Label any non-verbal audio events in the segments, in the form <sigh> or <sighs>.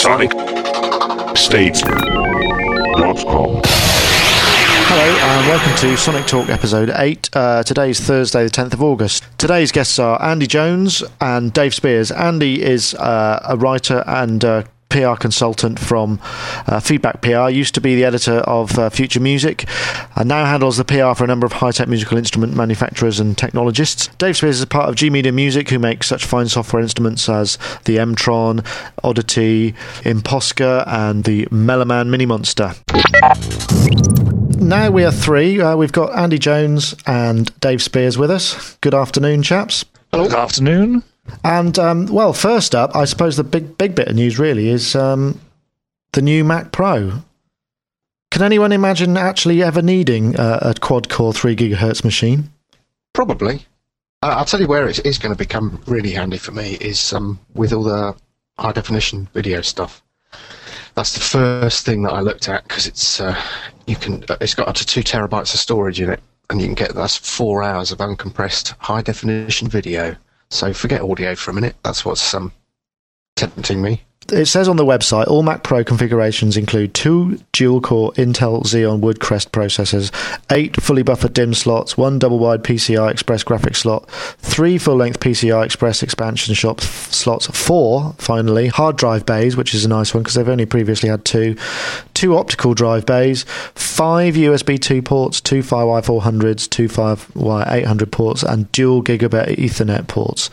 Sonic States.com. Hello and welcome to Sonic Talk episode 8. Uh, today's Thursday, the 10th of August. Today's guests are Andy Jones and Dave Spiers. Andy is uh, a writer and uh, PR consultant from uh, Feedback PR, used to be the editor of uh, Future Music, and now handles the PR for a number of high tech musical instrument manufacturers and technologists. Dave Spiers is a part of G Media Music, who makes such fine software instruments as the M-Tron, Oddity, impOSCar, and the Melohman Minimonsta now we are three. Uh, we've got Andy Jones and Dave Spiers with us. Good afternoon, chaps. Hello. Good afternoon. And um, well, first up, I suppose the big big bit of news really is um, the new Mac Pro. Can anyone imagine actually ever needing uh, a quad core three gigahertz machine? Probably. I'll tell you where it is going to become really handy for me is um, with all the high definition video stuff. That's the first thing that I looked at because it's uh, you can uh, it's got up to two terabytes of storage in it, and you can get that's four hours of uncompressed high definition video. So forget audio for a minute. That's what's um, tempting me it says on the website all Mac Pro configurations include two dual core Intel Xeon Woodcrest processors, eight fully buffered DIMM slots, one double wide PCI Express graphics slot, three full length PCI Express expansion shop slots, four, finally, hard drive bays, which is a nice one because they've only previously had two, two optical drive bays, five USB 2 ports, two FireWire 400s, two FireWire 800 ports, and dual gigabit Ethernet ports.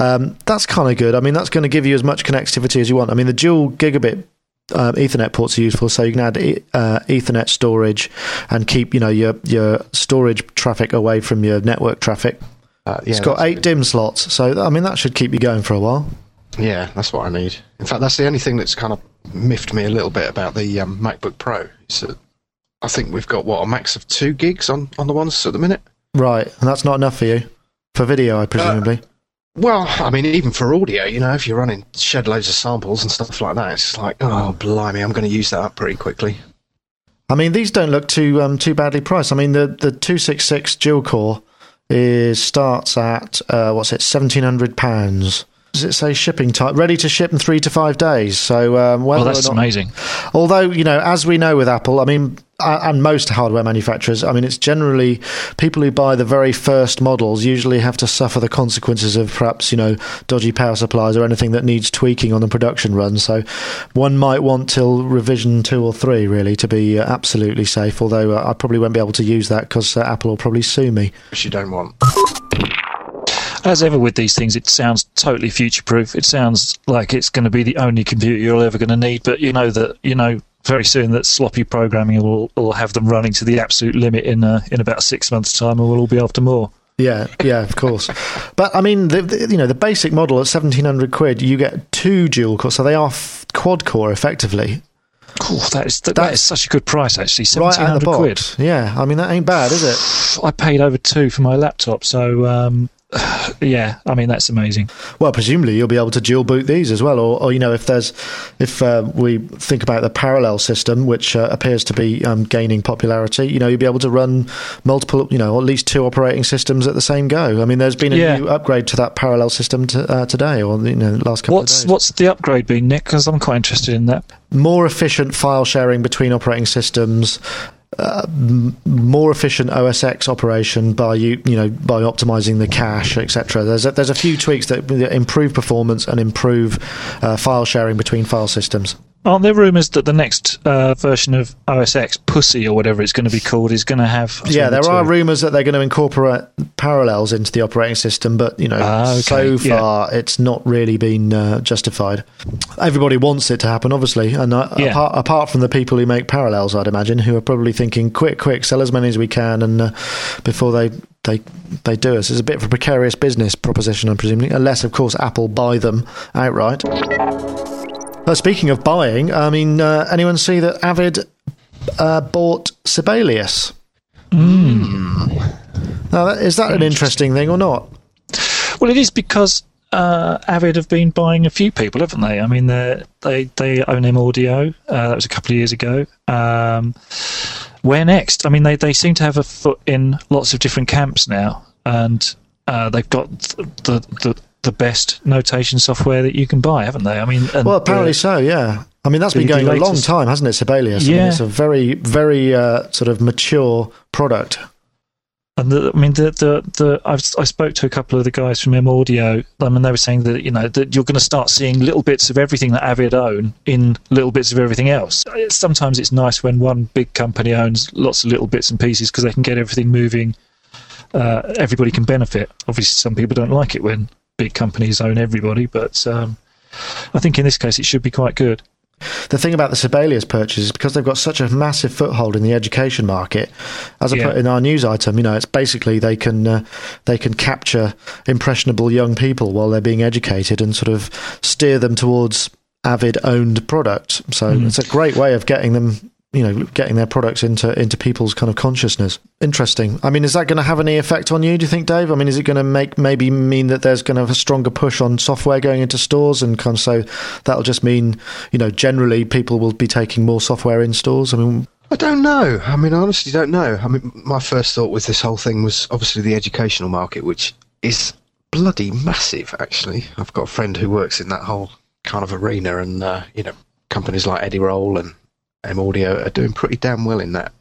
Um, that's kind of good. I mean, that's going to give you as much connectivity as you want. I mean, the dual gigabit uh, Ethernet ports are useful, so you can add uh, Ethernet storage and keep you know your your storage traffic away from your network traffic. Uh, yeah, it's got eight good. DIMM slots, so I mean that should keep you going for a while. Yeah, that's what I need. In fact, that's the only thing that's kind of miffed me a little bit about the um, MacBook Pro. So I think we've got what a max of two gigs on on the ones at the minute. Right, and that's not enough for you for video, I presumably. Uh, well, I mean, even for audio, you know, if you're running shed loads of samples and stuff like that, it's like, oh, blimey, I'm going to use that up pretty quickly. I mean, these don't look too um, too badly priced. I mean, the the two six six dual core is starts at uh, what's it, seventeen hundred pounds. Does it say shipping time? Ready to ship in three to five days. So, um, well, that's not, amazing. Although, you know, as we know with Apple, I mean, and most hardware manufacturers, I mean, it's generally people who buy the very first models usually have to suffer the consequences of perhaps, you know, dodgy power supplies or anything that needs tweaking on the production run. So one might want till revision two or three, really, to be uh, absolutely safe. Although uh, I probably won't be able to use that because uh, Apple will probably sue me. Which you don't want. As ever with these things, it sounds totally future proof. It sounds like it's going to be the only computer you're ever going to need, but you know that, you know, very soon that sloppy programming will, will have them running to the absolute limit in uh, in about six months' time, and we'll all be after more. Yeah, yeah, of course. but I mean, the, the, you know, the basic model at seventeen hundred quid, you get two dual core, so they are f- quad core effectively. Cool, that is that, that is such a good price actually. Seventeen hundred right quid. Yeah, I mean that ain't bad, is it? I paid over two for my laptop, so um, <sighs> yeah, I mean that's amazing. Well, presumably you'll be able to dual boot these as well, or, or you know, if there's if uh, we think about the parallel system, which uh, appears to be um, gaining popularity, you know, you'll be able to run multiple, you know, at least two operating systems at the same go. I mean, there's been a yeah. new upgrade to that parallel system to, uh, today, or you know, last couple what's, of days. What's the upgrade been, Nick? Because I'm quite interested in that. More efficient file sharing between operating systems uh, more efficient OS X operation by you you know by optimizing the cache etc. There's a, there's a few tweaks that improve performance and improve uh, file sharing between file systems. Aren't there rumours that the next uh, version of OS X, Pussy or whatever it's going to be called, is going to have? Yeah, there are rumours that they're going to incorporate parallels into the operating system, but you know, ah, okay. so far yeah. it's not really been uh, justified. Everybody wants it to happen, obviously, and uh, yeah. apart, apart, from the people who make parallels, I'd imagine, who are probably thinking, "Quick, quick, sell as many as we can," and uh, before they they they do us. It's a bit of a precarious business proposition, I'm presuming, unless, of course, Apple buy them outright. Uh, speaking of buying, I mean, uh, anyone see that Avid uh, bought Sibelius? Mm. Now, is that an interesting thing or not? Well, it is because uh, Avid have been buying a few people, haven't they? I mean, they they own M Audio. Uh, that was a couple of years ago. Um, where next? I mean, they, they seem to have a foot in lots of different camps now, and uh, they've got the, the the best notation software that you can buy, haven't they? I mean, and Well, apparently the- so, yeah. I mean, that's the- been going a long time, hasn't it, Sibelius? I mean, Yeah. it's a very, very uh, sort of mature product. And the, I mean, the the the I've, I spoke to a couple of the guys from M Audio. I mean, they were saying that you know that you're going to start seeing little bits of everything that Avid own in little bits of everything else. Sometimes it's nice when one big company owns lots of little bits and pieces because they can get everything moving. Uh, everybody can benefit. Obviously, some people don't like it when big companies own everybody, but um, I think in this case it should be quite good. The thing about the Sibelius purchase is because they've got such a massive foothold in the education market. As I Yeah. put in our news item, you know, it's basically they can uh, they can capture impressionable young people while they're being educated and sort of steer them towards Avid owned products. So Mhm. it's a great way of getting them, you know, getting their products into into people's kind of consciousness. Interesting. I mean, is that going to have any effect on you? Do you think, Dave? I mean, is it going to make maybe mean that there's going to have a stronger push on software going into stores, and kind of so that'll just mean, you know, generally people will be taking more software in stores. I mean, I don't know. I mean, honestly don't know. I mean, my first thought with this whole thing was obviously the educational market, which is bloody massive, actually. I've got a friend who works in that whole kind of arena, and, uh, you know, companies like Edirol and M Audio are doing pretty damn well in that,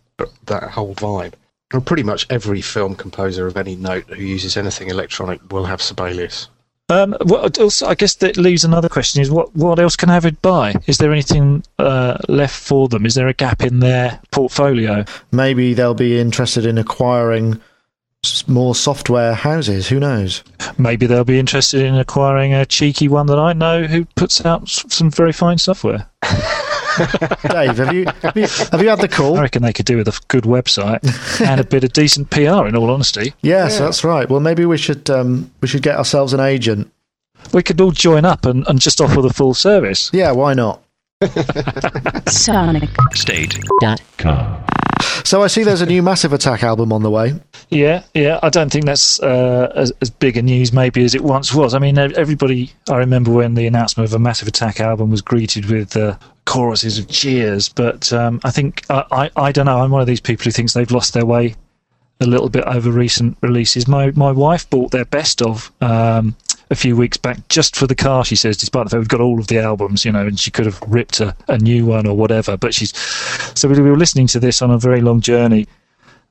that whole vibe. And pretty much every film composer of any note who uses anything electronic will have Sibelius. Um, what also, I guess that leaves another question: is what what else can Avid buy? Is there anything uh, left for them? Is there a gap in their portfolio? maybe they'll be interested in acquiring s- more software houses. Who knows? Maybe they'll be interested in acquiring a cheeky one that I know who puts out some very fine software. <laughs> Dave, have you have you, have you had the call? I reckon they could do with a good website and a bit of decent PR. In all honesty, Yes, that's right. Well, maybe we should um, we should get ourselves an agent. we could all join up and, and just offer the full service. Yeah, why not? Sonic. State. Dot. Com. So I see there's a new Massive Attack album on the way. Yeah, yeah. I don't think that's uh, as, as big a news maybe as it once was. I mean, everybody. I remember when the announcement of a Massive Attack album was greeted with uh, choruses of cheers. But um, I think I, I, don't know. I'm one of these people who thinks they've lost their way a little bit over recent releases. My my wife bought their best of. Um, a few weeks back, just for the car, she says, despite the fact we've got all of the albums, you know, and she could have ripped a, a new one or whatever. But she's so we were listening to this on a very long journey,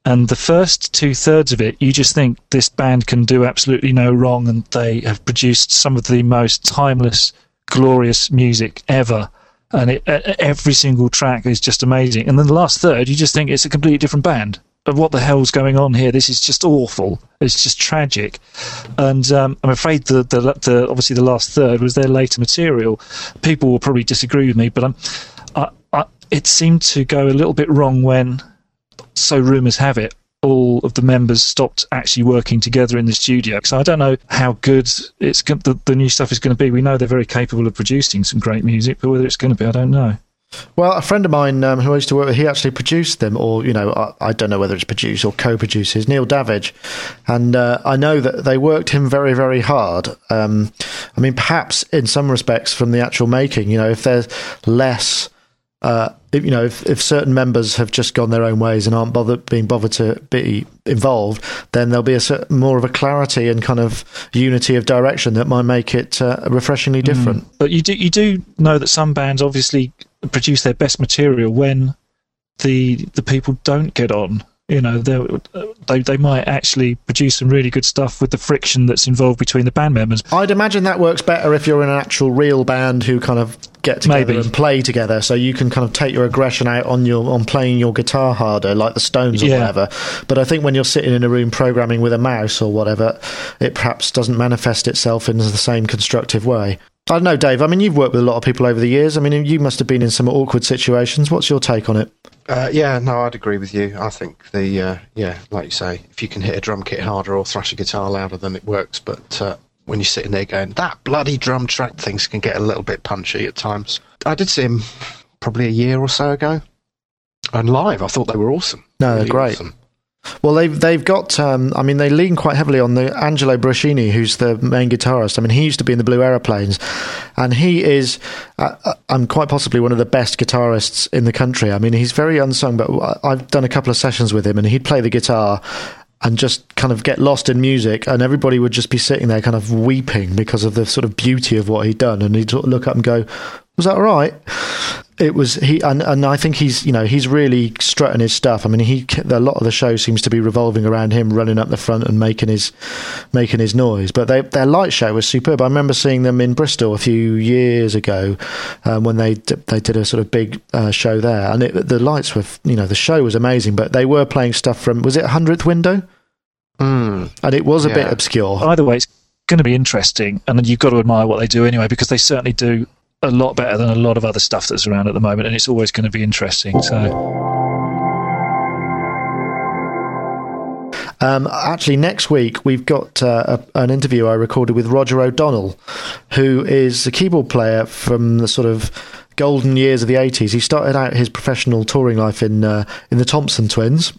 and the first two thirds of it, you just think this band can do absolutely no wrong, and they have produced some of the most timeless, glorious music ever. And it, every single track is just amazing. And then the last third, you just think it's a completely different band. Of what the hell's going on here? This is just awful. It's just tragic. And um, I'm afraid the, the the obviously the last third was their later material. People will probably disagree with me, but I, I, it seemed to go a little bit wrong when so rumours have it, all of the members stopped actually working together in the studio. So I don't know how good it's the, the new stuff is going to be. We know they're very capable of producing some great music, but whether it's going to be, I don't know. Well, a friend of mine um, who I used to work with, he actually produced them, or you know, I, I don't know whether it's produced or co-produces. Neil Davidge, and uh, I know that they worked him very, very hard. Um, I mean, perhaps in some respects, from the actual making, you know, if there's less. Uh, if, you know, if, if certain members have just gone their own ways and aren't bothered being bothered to be involved, then there'll be a certain, more of a clarity and kind of unity of direction that might make it uh, refreshingly different. But you do you do know that some bands obviously produce their best material when the the people don't get on. You know, they they might actually produce some really good stuff with the friction that's involved between the band members. I'd imagine that works better if you're in an actual real band who kind of get together Maybe. and play together, so you can kind of take your aggression out on your on playing your guitar harder, like the Stones or Yeah. whatever. But I think when you're sitting in a room programming with a mouse or whatever, it perhaps doesn't manifest itself in the same constructive way. I don't know, Dave. I mean, you've worked with a lot of people over the years. I mean, you must have been in some awkward situations. What's your take on it? Uh, yeah, no, I'd agree with you. I think the uh, yeah, like you say, if you can hit a drum kit harder or thrash a guitar louder, then it works. But uh, when you're sitting there going, that bloody drum track, things can get a little bit punchy at times. I did see him probably a year or so ago, and live, I thought they were awesome. No, they're Really great. awesome. Well, they've they've got. Um, I mean, they lean quite heavily on the Angelo Bruschini, who's the main guitarist. I mean, he used to be in the Blue Aeroplanes, and he is. Uh, I'm quite possibly one of the best guitarists in the country. I mean, he's very unsung, but I've done a couple of sessions with him, and he'd play the guitar. and just kind of get lost in music, and everybody would just be sitting there kind of weeping because of the sort of beauty of what he'd done, and he'd look up and go, "Was that all right?" It was he, and, and I think he's you know he's really strutting his stuff. I mean, he a lot of the show seems to be revolving around him running up the front and making his making his noise. But they, their light show was superb. I remember seeing them in Bristol a few years ago um, when they they did a sort of big uh, show there, and it, the lights were you know the show was amazing. But they were playing stuff from was it Hundredth Window? Mm. And it was a Yeah. bit obscure. Either way, it's going to be interesting, and you've got to admire what they do anyway, because they certainly do a lot better than a lot of other stuff that's around at the moment, and it's always going to be interesting. So, Um, actually, next week we've got uh, a, an interview I recorded with Roger O'Donnell, who is a keyboard player from the sort of golden years of the 80s. He started out his professional touring life in uh, in the Thompson Twins,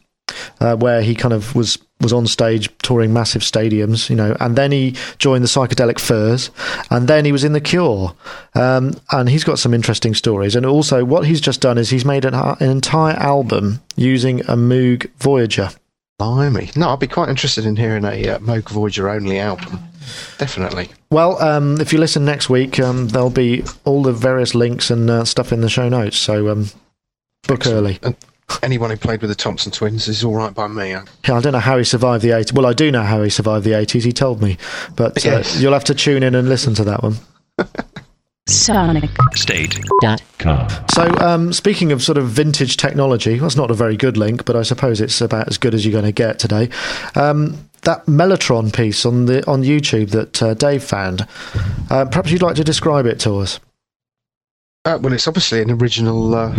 uh, where he kind of was was on stage touring massive stadiums, you know, and then he joined the Psychedelic Furs, and then he was in the Cure, um, and he's got some interesting stories. And also, what he's just done is he's made an, an entire album using a Moog Voyager. Blimey. No, I'd be quite interested in hearing a uh, Moog Voyager only album. Definitely. Well, um, if you listen next week, um, there'll be all the various links and uh, stuff in the show notes. So um, book early. And anyone who played with the Thompson twins is all right by me. I- Yeah, I don't know how he survived the 80s. Well, I do know how he survived the 80s. He told me. But uh, Yes. you'll have to tune in and listen to that one. <laughs> Sonic. State. Dot. Com. So, um, speaking of sort of vintage technology, that's not a very good link, but I suppose it's about as good as you're going to get today. Um, that Mellotron piece on the on YouTube that uh, Dave found, uh, perhaps you'd like to describe it to us. Uh, well, it's obviously an original uh,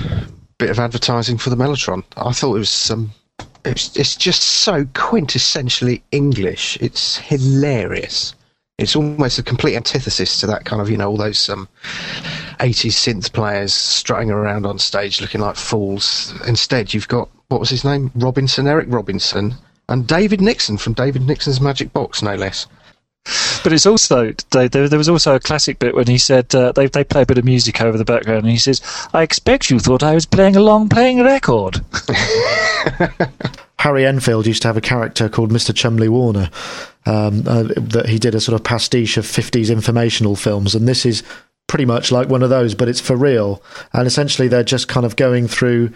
bit of advertising for the Mellotron. I thought it was um, it's it's just so quintessentially English. It's hilarious. It's almost a complete antithesis to that kind of you know all those um, 80s synth players strutting around on stage looking like fools. Instead, you've got what was his name? Robinson, Eric Robinson, and David Nixon from David Nixon's Magic Box, no less. But it's also there was also a classic bit when he said uh, they they play a bit of music over the background, and he says, "I expect you thought I was playing a long playing record." <laughs> Harry Enfield used to have a character called Mr. Cholmondley-Warner um, uh, that he did a sort of pastiche of 50s informational films, and this is pretty much like one of those, but it's for real. And essentially, they're just kind of going through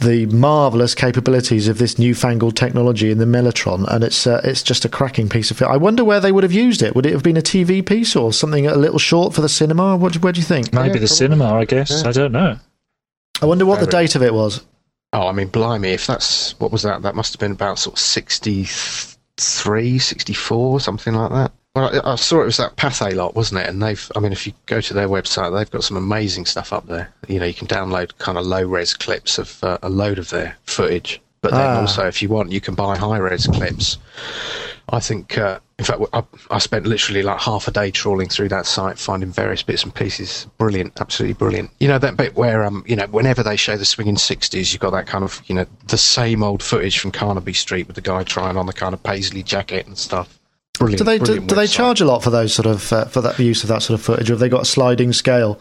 the marvelous capabilities of this newfangled technology in the Mellotron, and it's uh, it's just a cracking piece of film. I wonder where they would have used it. Would it have been a TV piece or something a little short for the cinema? What, where do you think? Maybe Yeah, the probably. cinema, I guess. Yeah. I don't know. I wonder what the date of it was. Oh, I mean, blimey, if that's what was that? That must have been about sort of 63, 64, something like that. Well, I, I saw it was that Pathé lot, wasn't it? And they've, I mean, if you go to their website, they've got some amazing stuff up there. You know, you can download kind of low res clips of uh, a load of their footage. But then Ah. also, if you want, you can buy high res clips. I think, uh, in fact, I, I spent literally like half a day trawling through that site, finding various bits and pieces. Brilliant, absolutely brilliant. You know that bit where, um, you know, whenever they show the swinging sixties, you've got that kind of, you know, the same old footage from Carnaby Street with the guy trying on the kind of paisley jacket and stuff. Brilliant. Do they do, do they charge a lot for those sort of uh, for that use of that sort of footage? Or have they got a sliding scale?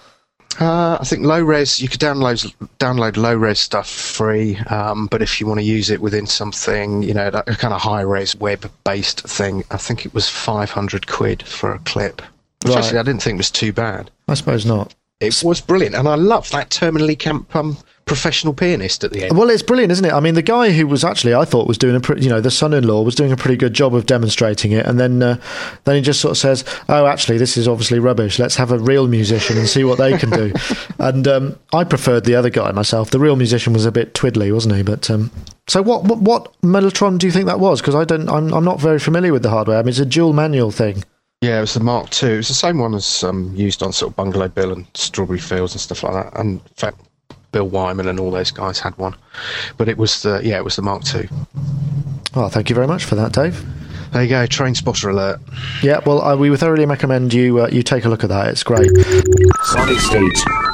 Uh, I think low res. You could download download low res stuff free, um, but if you want to use it within something, you know, that- a kind of high res web based thing, I think it was five hundred quid for a clip. Which Right. actually I didn't think was too bad. I suppose not. It was brilliant, and I love that terminally camp um, professional pianist at the end. Well, it's brilliant, isn't it? I mean, the guy who was actually, I thought, was doing a pretty, you know, the son-in-law was doing a pretty good job of demonstrating it, and then, uh, then he just sort of says, "Oh, actually, this is obviously rubbish. Let's have a real musician and see what they can do." <laughs> and um, I preferred the other guy myself. The real musician was a bit twiddly, wasn't he? But um, so, what, what, what Mellotron do you think that was? Because I don't, I'm, I'm not very familiar with the hardware. I mean, it's a dual manual thing. Yeah, it was the Mark II. It was the same one as um, used on sort of Bungalow Bill and Strawberry Fields and stuff like that. And in fact, Bill Wyman and all those guys had one. But it was the yeah, it was the Mark II. Well, thank you very much for that, Dave. There you go, train spotter alert. Yeah, well, I, we would thoroughly recommend you uh, you take a look at that. It's great. Sonic State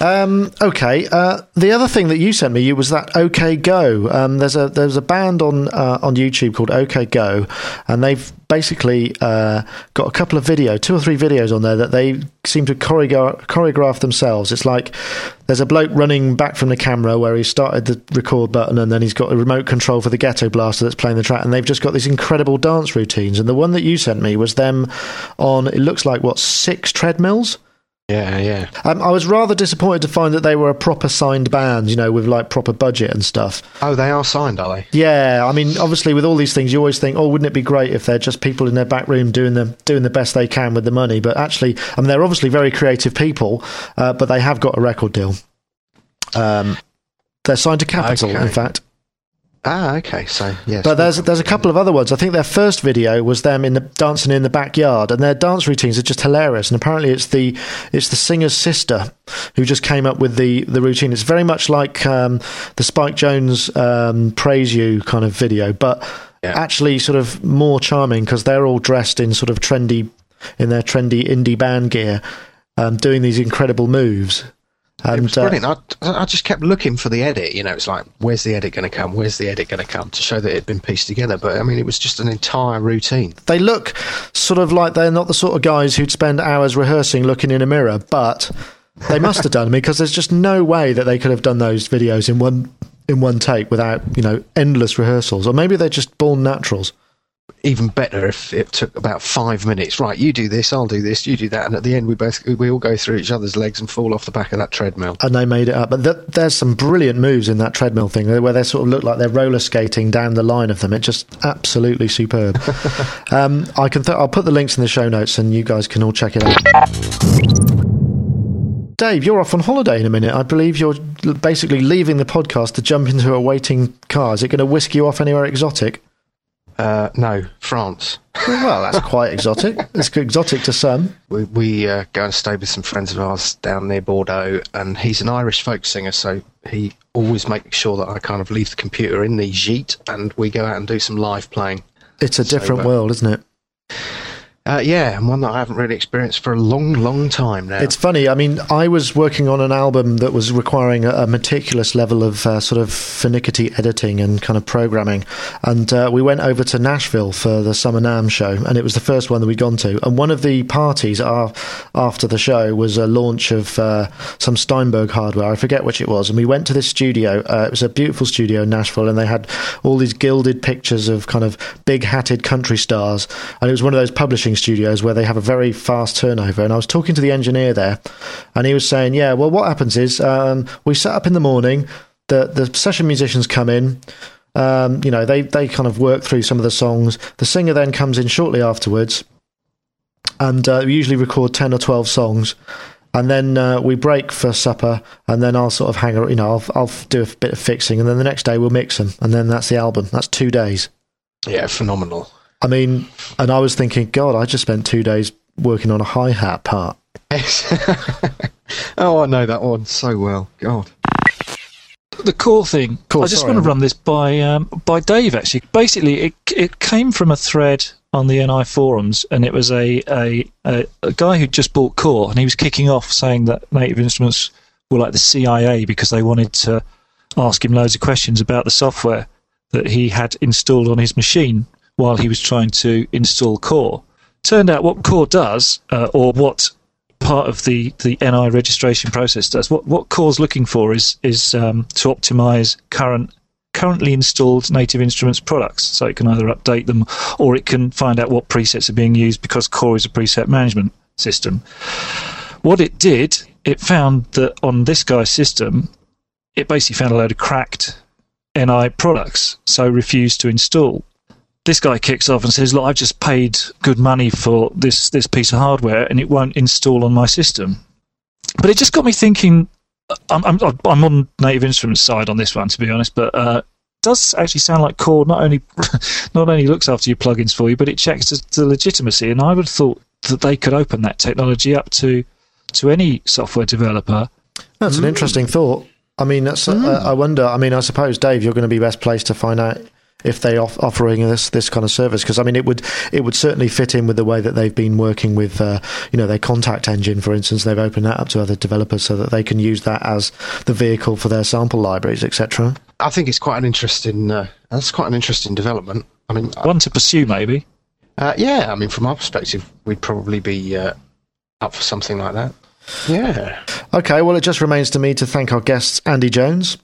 Um, okay. Uh, the other thing that you sent me you was that OK Go. Um, there's a there's a band on uh, on YouTube called OK Go, and they've basically uh, got a couple of video, two or three videos on there that they seem to choreograph themselves. It's like there's a bloke running back from the camera where he started the record button, and then he's got a remote control for the ghetto blaster that's playing the track, and they've just got these incredible dance routines. And the one that you sent me was them on it looks like what six treadmills. Yeah, yeah. Um, I was rather disappointed to find that they were a proper signed band, you know, with like proper budget and stuff. Oh, they are signed, are they? Yeah, I mean, obviously, with all these things, you always think, oh, wouldn't it be great if they're just people in their back room doing the doing the best they can with the money? But actually, I mean, they're obviously very creative people, uh, but they have got a record deal. Um, they're signed to Capitol, Okay. in fact. Ah, okay. So yes. But there's there's a couple of other ones. I think their first video was them in the dancing in the backyard, and their dance routines are just hilarious. And apparently, it's the it's the singer's sister who just came up with the the routine. It's very much like um, the Spike Jonze um, "Praise You" kind of video, but Yeah. actually sort of more charming because they're all dressed in sort of trendy in their trendy indie band gear, um, doing these incredible moves. And, it was uh, brilliant. I, I just kept looking for the edit. You know, it's like, where's the edit going to come? Where's the edit going to come to show that it had been pieced together? But I mean, it was just an entire routine. they look sort of like they're not the sort of guys who'd spend hours rehearsing looking in a mirror, but they must have done because there's just no way that they could have done those videos in one in one take without you know endless rehearsals, or maybe they're just born naturals. Even better if it took about five minutes. Right, you do this, I'll do this, you do that, and at the end we both we all go through each other's legs and fall off the back of that treadmill. And they made it up, but th- there's some brilliant moves in that treadmill thing where they sort of look like they're roller skating down the line of them. It's just absolutely superb. <laughs> um, I can, th- I'll put the links in the show notes, and you guys can all check it out. Dave, you're off on holiday in a minute. I believe you're basically leaving the podcast to jump into a waiting car. Is it going to whisk you off anywhere exotic? Uh, no, France. Well, that's quite exotic. It's exotic to some. We, we uh, go and stay with some friends of ours down near Bordeaux, and he's an Irish folk singer, so he always makes sure that I kind of leave the computer in the Jeet, and we go out and do some live playing. It's a different uh, world, isn't it? Uh, yeah, and one that I haven't really experienced for a long, long time now. It's funny. I mean, I was working on an album that was requiring a, a meticulous level of uh, sort of finicky editing and kind of programming. And uh, we went over to Nashville for the Summer NAMM show, and it was the first one that we'd gone to. And one of the parties after the show was a launch of uh, some Steinberg hardware. I forget which it was. And we went to this studio. Uh, it was a beautiful studio in Nashville, and they had all these gilded pictures of kind of big hatted country stars. And it was one of those publishing studios where they have a very fast turnover. And I was talking to the engineer there, and he was saying, "Yeah, well, what happens is um, we set up in the morning. The the session musicians come in." Um, you know, they, they kind of work through some of the songs. The singer then comes in shortly afterwards, and uh, we usually record 10 or 12 songs. And then uh, we break for supper, and then I'll sort of hang, around you know, I'll, I'll do a bit of fixing, and then the next day we'll mix them, and then that's the album. That's two days. yeah, phenomenal. I mean, and I was thinking, God, I just spent two days working on a hi hat part. Yes. <laughs> oh, I know that one so well. God. the Kore thing. Kore, I just sorry, want to run this by um, by Dave. Actually, basically, it it came from a thread on the NI forums, and it was a a, a, a guy who just bought Kore, and he was kicking off saying that Native Instruments were like the CIA because they wanted to ask him loads of questions about the software that he had installed on his machine while he was trying to install Kore. Turned out what Kore does, uh, or what part of the, the NI registration process does. What what Kore's looking for is is um, to optimize current currently installed Native Instruments products, so it can either update them or it can find out what presets are being used because Kore is a preset management system. What it did, it found that on this guy's system, it basically found a load of cracked NI products, so refused to install this guy kicks off and says, "Look, I've just paid good money for this this piece of hardware, and it won't install on my system." But it just got me thinking. I'm I'm, I'm on Native Instruments side on this one, to be honest, but uh, it does actually sound like Kore not only <laughs> not only looks after your plugins for you, but it checks the, the legitimacy. And I would have thought that they could open that technology up to to any software developer. That's an interesting thought. I mean, that's, uh, I wonder. I mean, I suppose Dave, you're going to be best placed to find out if they off offering this this kind of service because I mean it would it would certainly fit in with the way that they've been working with uh, you know their Kontakt engine for instance they've opened that up to other developers so that they can use that as the vehicle for their sample libraries etc. I think it's quite an interesting. Uh, that's quite an interesting development. I mean, One to pursue, maybe. uh, yeah. I mean, from our perspective, we'd probably be uh, up for something like that. Yeah. Okay, well it just remains to me to thank our guests Andy Jones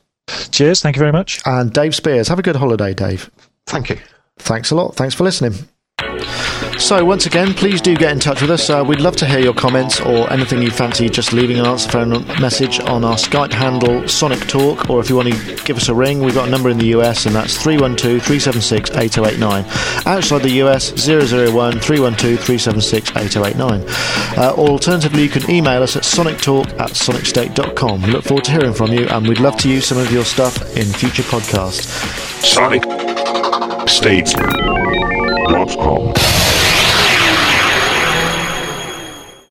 Cheers. Thank you very much. and Dave Spiers. Have a good holiday, Dave. Thank you. Thanks a lot. Thanks for listening. So, once again, please do get in touch with us. Uh, we'd love to hear your comments or anything you fancy just leaving an answer phone message on our Skype handle, Sonic Talk, or if you want to give us a ring, we've got a number in the US and that's 312 376 8089. Outside the US, 001 312 376 8089. Uh, alternatively, you can email us at sonictalk at sonicstate.com. We look forward to hearing from you and we'd love to use some of your stuff in future podcasts. Sonic States.com.